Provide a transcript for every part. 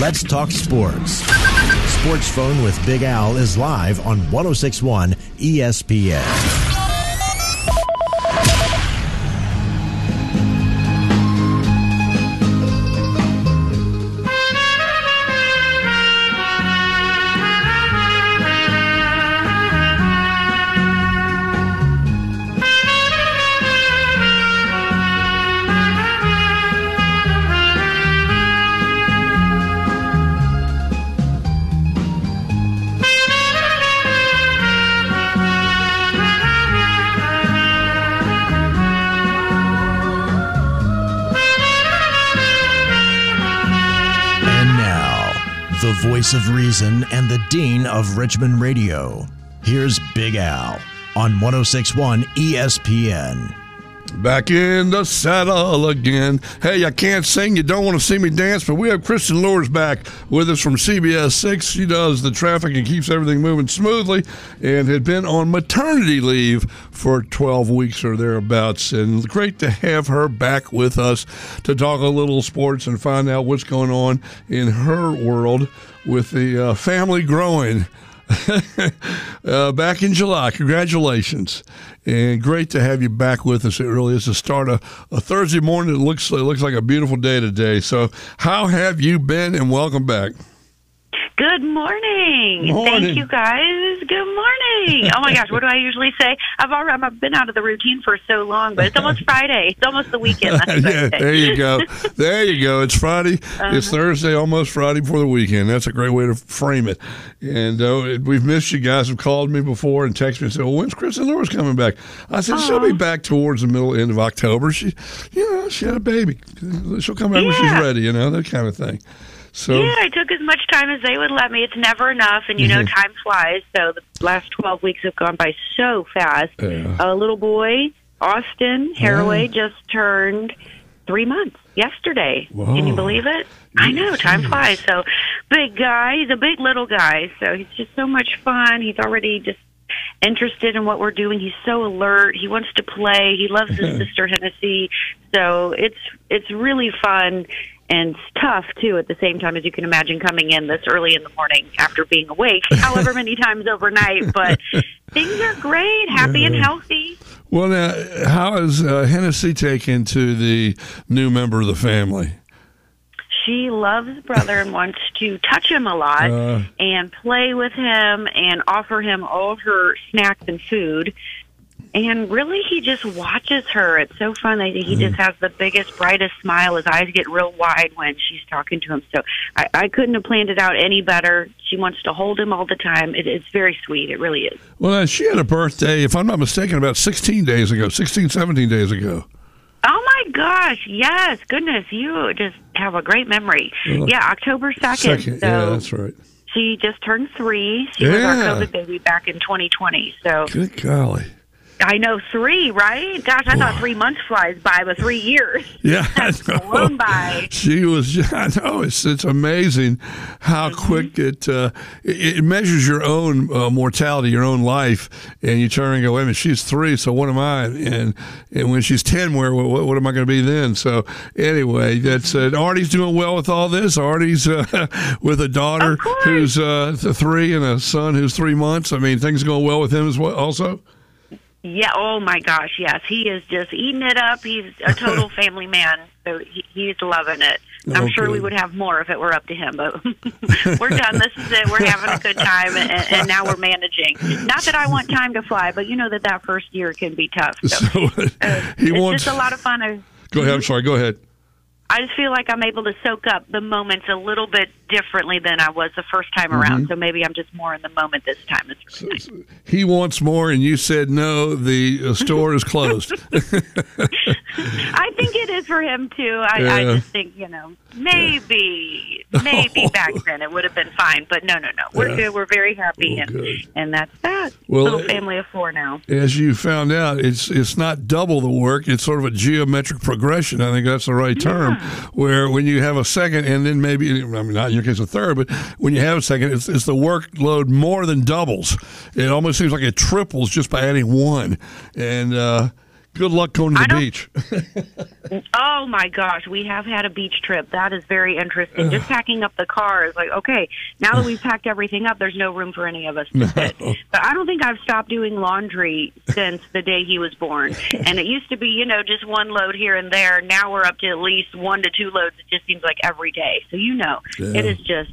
Let's talk sports. Sports Phone with Big Al is live on 1061 ESPN. Of reason and the dean of Richmond Radio. Here's Big Al on 1061 ESPN. Back in the saddle again. Hey, I can't sing. You don't want to see me dance, but we have Kristen Luehrs back with us from CBS 6. She does the traffic and keeps everything moving smoothly and had been on maternity leave for 12 weeks or thereabouts. And great to have her back with us to talk a little sports and find out what's going on in her world with the uh, family growing. uh, back in July. Congratulations, and great to have you back with us. It really is the start of a Thursday morning. It looks it looks like a beautiful day today. So, how have you been? And welcome back. Good morning. morning. Thank you guys. Good morning. Oh my gosh, what do I usually say? I've already I've been out of the routine for so long, but it's almost Friday. It's almost the weekend. yeah, there you go. There you go. It's Friday. Uh-huh. It's Thursday, almost Friday before the weekend. That's a great way to frame it. And uh, we've missed you guys. Have called me before and texted me and said, "Well, when's Kristen Luehrs coming back?" I said, "She'll be back towards the middle end of October. She, you know, she had a baby. She'll come back yeah. when she's ready. You know, that kind of thing." So yeah, I took as much time as they would let me. It's never enough, and you mm-hmm. know time flies. So the last twelve weeks have gone by so fast. Yeah. A little boy, Austin Haraway, just turned three months yesterday. Whoa. Can you believe it? I know time flies. So big guy, he's a big little guy. So he's just so much fun. He's already just interested in what we're doing. He's so alert. He wants to play. He loves his sister Hennessy. So it's it's really fun and tough too at the same time as you can imagine coming in this early in the morning after being awake however many times overnight but things are great happy yeah. and healthy. Well now how is uh, Hennessy taken to the new member of the family? She loves brother and wants to touch him a lot uh, and play with him and offer him all her snacks and food and really he just watches her. It's so fun. He mm-hmm. just has the biggest, brightest smile. His eyes get real wide when she's talking to him. So I, I couldn't have planned it out any better. She wants to hold him all the time. It, it's very sweet. It really is. Well, she had a birthday, if I'm not mistaken, about 16 days ago, 16, 17 days ago. Oh my gosh! Yes, goodness, you just have a great memory. Well, yeah, October second. So yeah, that's right. She just turned three. She yeah. was our COVID baby back in 2020. So good golly. I know three, right? Gosh, I thought three months flies by, but three years. Yeah, that's flown by. She was. I know it's it's amazing how mm-hmm. quick it, uh, it, it measures your own uh, mortality, your own life, and you turn and go, wait a minute, she's three, so what am I? And and when she's ten, where what, what am I going to be then? So anyway, that's uh, Artie's doing well with all this. Artie's uh, with a daughter who's uh, three and a son who's three months. I mean, things going well with him as well. Also. Yeah. Oh my gosh. Yes, he is just eating it up. He's a total family man, so he, he's loving it. I'm okay. sure we would have more if it were up to him, but we're done. This is it. We're having a good time, and, and, now we're managing. Not that I want time to fly, but you know that that first year can be tough. So, so uh, he it's wants, just a lot of fun. Go ahead. I'm sorry. Go ahead. I just feel like I'm able to soak up the moments a little bit differently than I was the first time mm-hmm. around. So maybe I'm just more in the moment this time. So, he wants more, and you said no. The uh, store is closed. I think it is for him too. I, yeah. I just think you know maybe yeah. maybe back then it would have been fine, but no, no, no. We're yeah. good. We're very happy, oh, and good. and that's that. Well, little family of four now. As you found out, it's it's not double the work. It's sort of a geometric progression. I think that's the right term. Where when you have a second, and then maybe I mean not your case a third, but when you have a second, it's, it's the workload more than doubles. It almost seems like it triples just by adding one. And uh, Good luck going to the beach. Oh my gosh, we have had a beach trip. That is very interesting. Just packing up the car is like, okay, now that we've packed everything up, there's no room for any of us to sit. But I don't think I've stopped doing laundry since the day he was born. And it used to be, you know, just one load here and there. Now we're up to at least one to two loads. It just seems like every day. So you know, it is just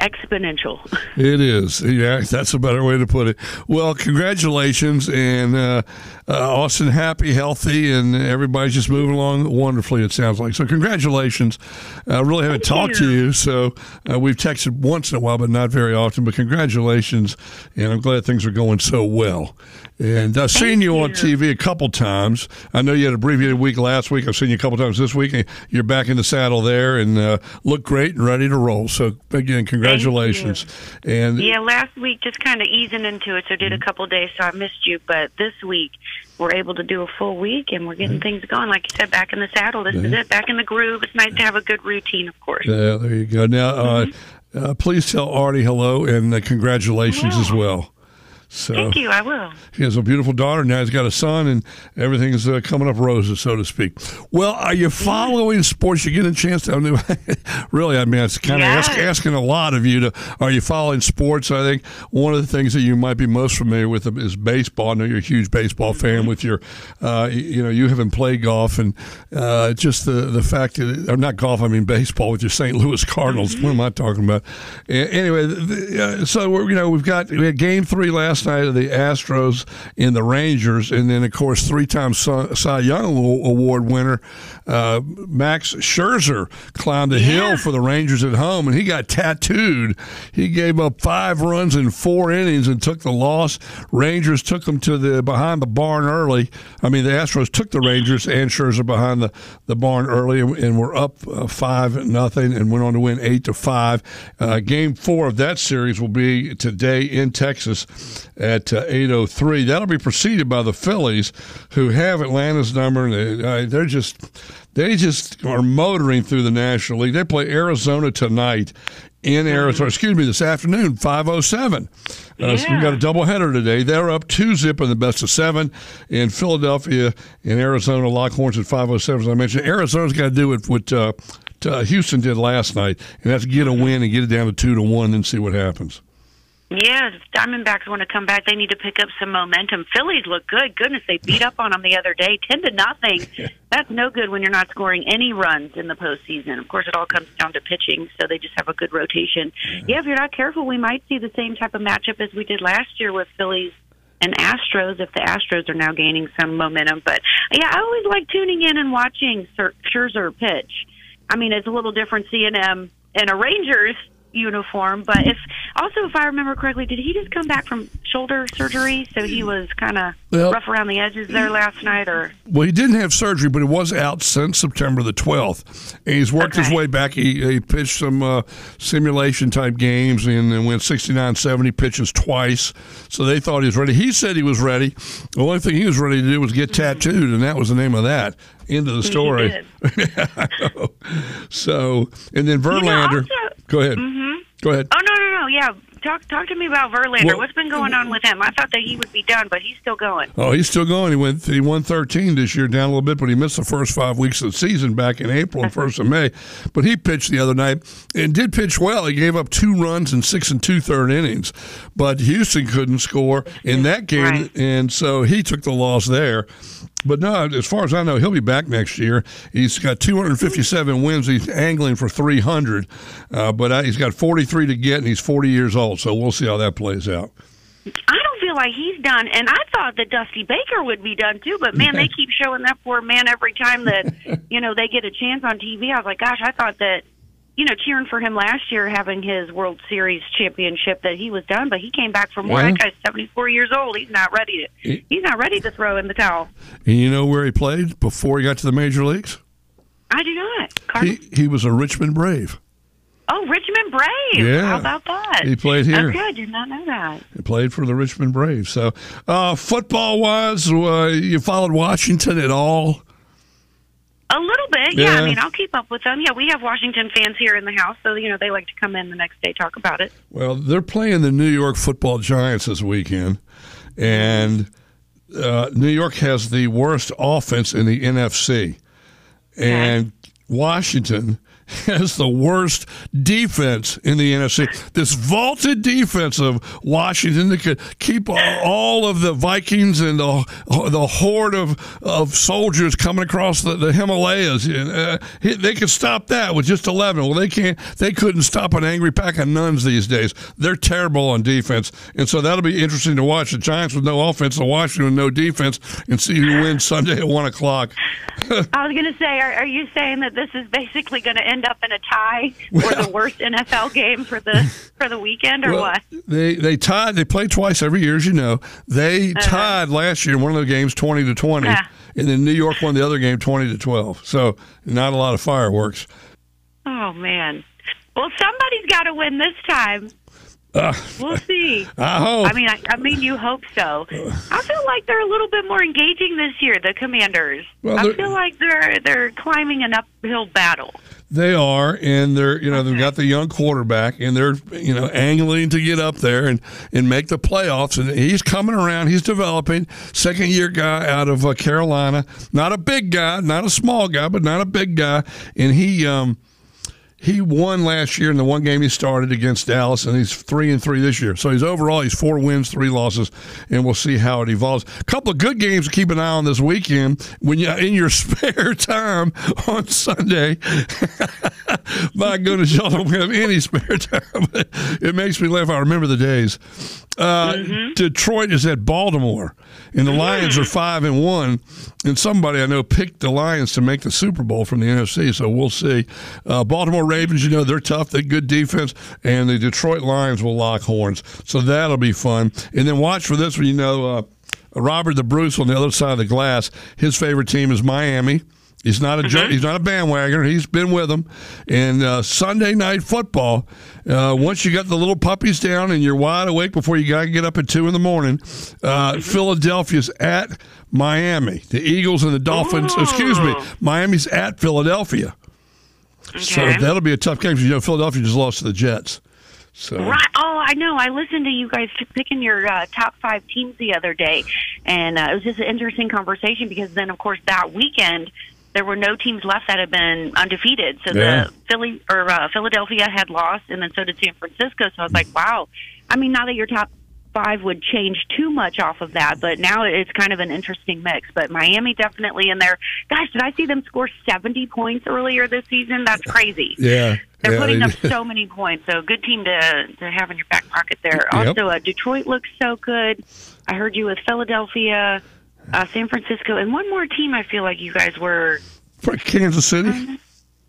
exponential. It is. Yeah, that's a better way to put it. Well, congratulations. And uh, uh, Austin, happy, healthy, and everybody's just moving along wonderfully, it sounds like. So, congratulations. I really haven't talked to you. So, uh, we've texted once in a while, but not very often. But congratulations. And I'm glad things are going so well. And I've seen you, on. TV a couple times. I know you had a abbreviated week last week. I've seen you a couple times this week. You're back in the saddle there and uh, look great and ready to roll. So, again, congratulations. And Yeah, last week just kind of easing into it, so did a couple days, so I missed you. But this week we're able to do a full week, and we're getting things going. Like you said, back in the saddle. This is it, back in the groove. It's nice to have a good routine, of course. Yeah, there you go. Now, uh, uh, please tell Artie hello and uh, congratulations as well. So Thank you. I will. he has a beautiful daughter. Now he's got a son, and everything's uh, coming up roses, so to speak. Well, are you following sports? You get a chance to. I mean, really, I mean, it's kind of ask, asking a lot of you to. Are you following sports? I think one of the things that you might be most familiar with is baseball. I know you're a huge baseball fan with your, uh, you know, you haven't played golf, and uh, just the the fact that, or not golf, I mean baseball with your St. Louis Cardinals. What am I talking about? Anyway, uh, so we're, you know we've got we had Game Three last night of the Astros and the Rangers, and then of course three-time Cy Cy Young Award winner uh, Max Scherzer climbed the hill for the Rangers at home, and he got tattooed. He gave up five runs in four innings and took the loss. Rangers took him to the behind the barn early. I mean, the Astros took the Rangers and Scherzer behind the, the barn early, and, and were up uh, five nothing, and went on to win eight to five. Uh, game four of that series will be today in Texas at uh, eight oh three. That'll be preceded by the Phillies, who have Atlanta's number, and they, uh, they're just they just are motoring through the National League. They play Arizona tonight in Arizona. Excuse me, this afternoon, five oh seven. Uh, so we Yeah. got a doubleheader today. They're up two zip in the best of seven in Philadelphia in Arizona. Lockhorns at five oh seven, as I mentioned. Arizona's got to do it what uh, uh, Houston did last night, and that's get a win and get it down to two to one, and see what happens. Yes, Diamondbacks want to come back. They need to pick up some momentum. Phillies look good. Goodness, they beat up on them the other day, ten to nothing. That's no good when you're not scoring any runs in the postseason. Of course, it all comes down to pitching, so they just have a good rotation. Mm-hmm. Yeah, if you're not careful, we might see the same type of matchup as we did last year with Phillies and Astros. If the Astros are now gaining some momentum, but yeah, I always like tuning in and watching Scherzer pitch. I mean, it's a little different seeing him in a Rangers uniform, but if also if I remember correctly, did he just come back from shoulder surgery? So he was kind of Well- rough around the edges there last night, or Well, he didn't have surgery, but he was out since September the 12th. And he's worked his way back. He, he pitched some uh, simulation type games and then went 69 70 pitches twice. So they thought he was ready. He said he was ready. The only thing he was ready to do was get tattooed, and that was the name of that. End of the story. So, and then Verlander. also- go ahead. Mm-hmm. Go ahead. oh no no no yeah. Talk talk to me about Verlander. Well- What's been going on with him? I thought that he would be done, but he's still going. Oh, he's still going. He went. He won 13 this year, down a little bit, but he missed the first five weeks of the season back in April and first of May. But he pitched the other night and did pitch well. He gave up two runs in six and two third innings, but Houston couldn't score in that game, Right. and so he took the loss there. But no, as far as I know, he'll be back next year. He's got 257 wins. He's angling for 300, uh, but uh, he's got 43 to get, and he's 40 years old. So we'll see how that plays out. I don't feel like he's done, and I thought that Dusty Baker would be done too. But man, they keep showing that poor man every time that you know they get a chance on TV. I was like, gosh, I thought that you know cheering for him last year, having his World Series championship, that he was done. But he came back from more. Yeah. That guy's seventy four years old. He's not ready to. He's not ready to throw in the towel. And you know where he played before he got to the major leagues? I do not. He he was a Richmond Brave. oh, Richmond Brave. Yeah. How about that? He played here. Okay, I did not know that. He played for the Richmond Braves. So, uh, football wise, uh, you followed Washington at all? A little bit, yeah. Yeah. I mean, I'll keep up with them. Yeah, we have Washington fans here in the house, so you know they like to come in the next day talk about it. Well, they're playing the New York Football Giants this weekend, and uh, New York has the worst offense in the NFC, and Washington has the worst defense in the NFC. This vaulted defense of Washington that could keep all of the Vikings and the the horde of, of soldiers coming across the, the Himalayas. Uh, they could stop that with just eleven. Well, they can't. They couldn't stop an angry pack of nuns these days. They're terrible on defense, and so that'll be interesting to watch. The Giants with no offense, the Washington with no defense, and see who wins Sunday at one o'clock. I was going to say, are, are you saying that this is basically going to end up in a tie well, for the worst NFL game for the for the weekend, or well, what? They they tied. They play twice every year, as you know. They uh-huh. tied last year in one of the games, twenty to twenty, and then New York won the other game, twenty to twelve. So not a lot of fireworks. Oh man. Well, somebody's got to win this time. Uh, we'll see. I hope. I mean, I, I, mean, you hope so. I feel like they're a little bit more engaging this year. The Commanders. Well, I feel like they're they're climbing an uphill battle. They are, and they're you know okay. they've got the young quarterback, and they're you know angling to get up there and and make the playoffs. And he's coming around. He's developing. Second year guy out of uh, Carolina. Not a big guy, not a small guy, but not a big guy. And he. um he won last year in the one game he started against Dallas, and he's three and three this year. So he's overall he's four wins, three losses, and we'll see how it evolves. A couple of good games to keep an eye on this weekend when you in your spare time on Sunday. My goodness, y'all don't have any spare time. it makes me laugh. I remember the days. Uh, mm-hmm. Detroit is at Baltimore, and the Lions are five and one. And somebody I know picked the Lions to make the Super Bowl from the NFC, so we'll see. Uh, Baltimore Ravens, you know, they're tough, they good defense, and the Detroit Lions will lock horns, so that'll be fun. And then watch for this one, you know. Uh, Robert the Bruce on the other side of the glass. His favorite team is Miami. He's not a mm-hmm. he's not a bandwagoner. He's been with them. And uh, Sunday night football, uh, once you got the little puppies down and you're wide awake before you got to get up at two in the morning, uh, mm-hmm. Philadelphia's at Miami. The Eagles and the Dolphins. Ooh. Excuse me, Miami's at Philadelphia. Okay. So that'll be a tough game because you know Philadelphia just lost to the Jets. So. Right. Oh, I know. I listened to you guys picking your uh, top five teams the other day, and uh, it was just an interesting conversation because then, of course, that weekend there were no teams left that had been undefeated. So yeah. the Philly or uh, Philadelphia had lost, and then so did San Francisco. So I was like, wow. I mean, not that your top five would change too much off of that, but now it's kind of an interesting mix. But Miami definitely in there. Gosh, did I see them score seventy points earlier this season? That's crazy. Yeah. They're yeah, putting up so many points. So good team to to have in your back pocket there. Yep. Also, uh, Detroit looks so good. I heard you with Philadelphia uh, San Francisco, and one more team. I feel like you guys were for Kansas City. Um,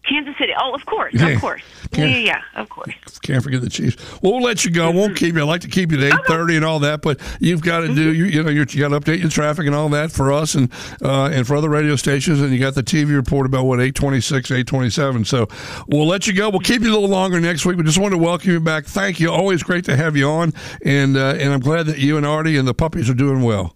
Kansas City. Oh, of course, yeah. of course. Yeah, yeah, yeah, of course. Can't forget the Chiefs. Well, let you go. I won't keep you. I like to keep you at eight thirty and all that, but you've got to do. Mm-hmm. You, you know, you got to update your traffic and all that for us and uh, and for other radio stations. And you got the TV report about what eight twenty six, eight twenty seven. So we'll let you go. We'll keep you a little longer next week. We just want to welcome you back. Thank you. Always great to have you on, and uh, and I'm glad that you and Artie and the puppies are doing well.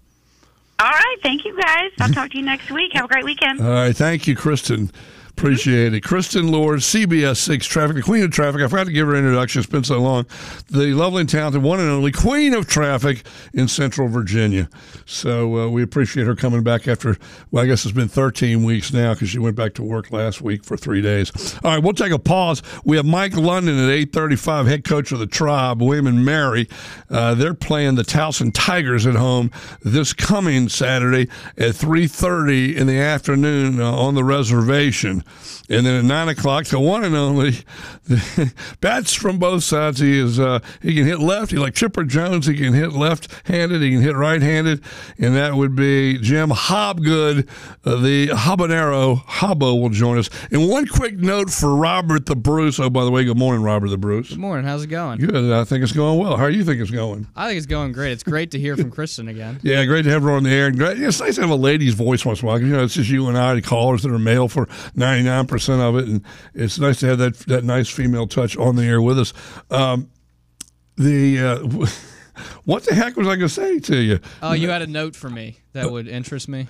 Thank you, guys. I'll talk to you next week. Have a great weekend. All right. Thank you, Kristen. Appreciate it. Kristen Lord, CBS 6 Traffic, the Queen of Traffic. I forgot to give her an introduction. It's been so long. The lovely and talented one and only Queen of Traffic in Central Virginia. So uh, we appreciate her coming back after, well, I guess it's been 13 weeks now because she went back to work last week for three days. All right, we'll take a pause. We have Mike London at 835, head coach of the Tribe, William and Mary. Uh, they're playing the Towson Tigers at home this coming Saturday at 3.30 in the afternoon uh, on the reservation. And then at nine o'clock, the one and only bats from both sides. He is uh, he can hit left. He like Chipper Jones. He can hit left-handed. He can hit right-handed, and that would be Jim Hobgood, uh, the habanero. Hobbo will join us. And one quick note for Robert the Bruce. Oh, by the way, good morning, Robert the Bruce. Good morning. How's it going? Good. I think it's going well. How do you think it's going? I think it's going great. It's great to hear from Kristen again. yeah, great to have her on the air. And great, it's nice to have a lady's voice once in a while. You know, it's just you and I, the callers that are male for nine percent of it, and it's nice to have that that nice female touch on the air with us. Um, the uh, what the heck was I going to say to you? Oh, you had a note for me that would interest me.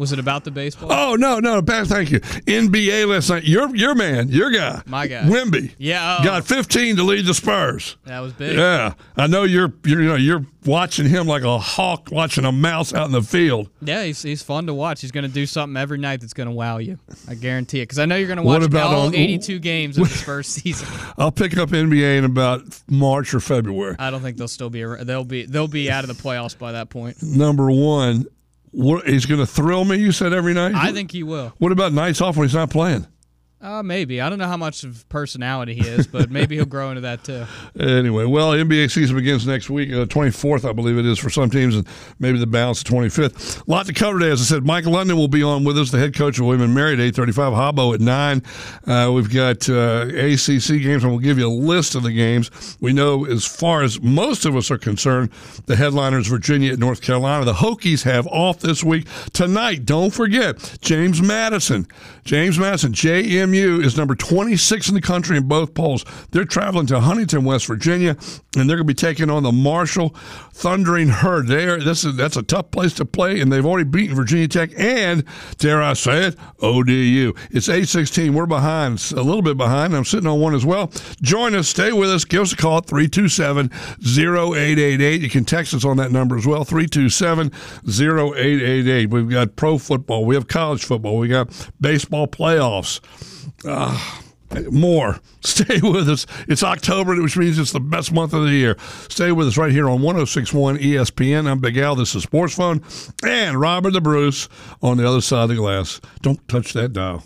Was it about the baseball? Oh no, no, Pat, thank you. NBA last night. Your your man, your guy, My guy. Wemby. Yeah, oh. got 15 to lead the Spurs. That was big. Yeah, I know you're you're you know you're watching him like a hawk watching a mouse out in the field. Yeah, he's, he's fun to watch. He's going to do something every night that's going to wow you. I guarantee it. Because I know you're going to watch about all on- 82 games of his first season. I'll pick up NBA in about March or February. I don't think they'll still be. They'll be. They'll be out of the playoffs by that point. Number one, what he's going to thrill me. You said every night. I think he will. What about nights off when he's not playing? Uh, maybe. I don't know how much of personality he is, but maybe he'll grow into that too. Anyway, well, NBA season begins next week, uh, 24th, I believe it is, for some teams, and maybe the balance the 25th. A lot to cover today. As I said, Mike London will be on with us, the head coach of Mary at 835, Hobo at 9. Uh, we've got uh, ACC games, and we'll give you a list of the games. We know, as far as most of us are concerned, the headliners Virginia at North Carolina. The Hokies have off this week. Tonight, don't forget, James Madison. James Madison, JMU, is number 26 in the country in both polls. They're traveling to Huntington, West Virginia, and they're going to be taking on the Marshall Thundering Herd. There, this is that's a tough place to play, and they've already beaten Virginia Tech and, dare I say it, ODU. It's 816. We're behind, a little bit behind. I'm sitting on one as well. Join us, stay with us. Give us a call at 327 0888. You can text us on that number as well, 327 0888. We've got pro football, we have college football, we got baseball playoffs. Ah, more. Stay with us. It's October, which means it's the best month of the year. Stay with us right here on 1061 ESPN. I'm Big Al. This is Sports Phone. And Robert the Bruce on the other side of the glass. Don't touch that dial.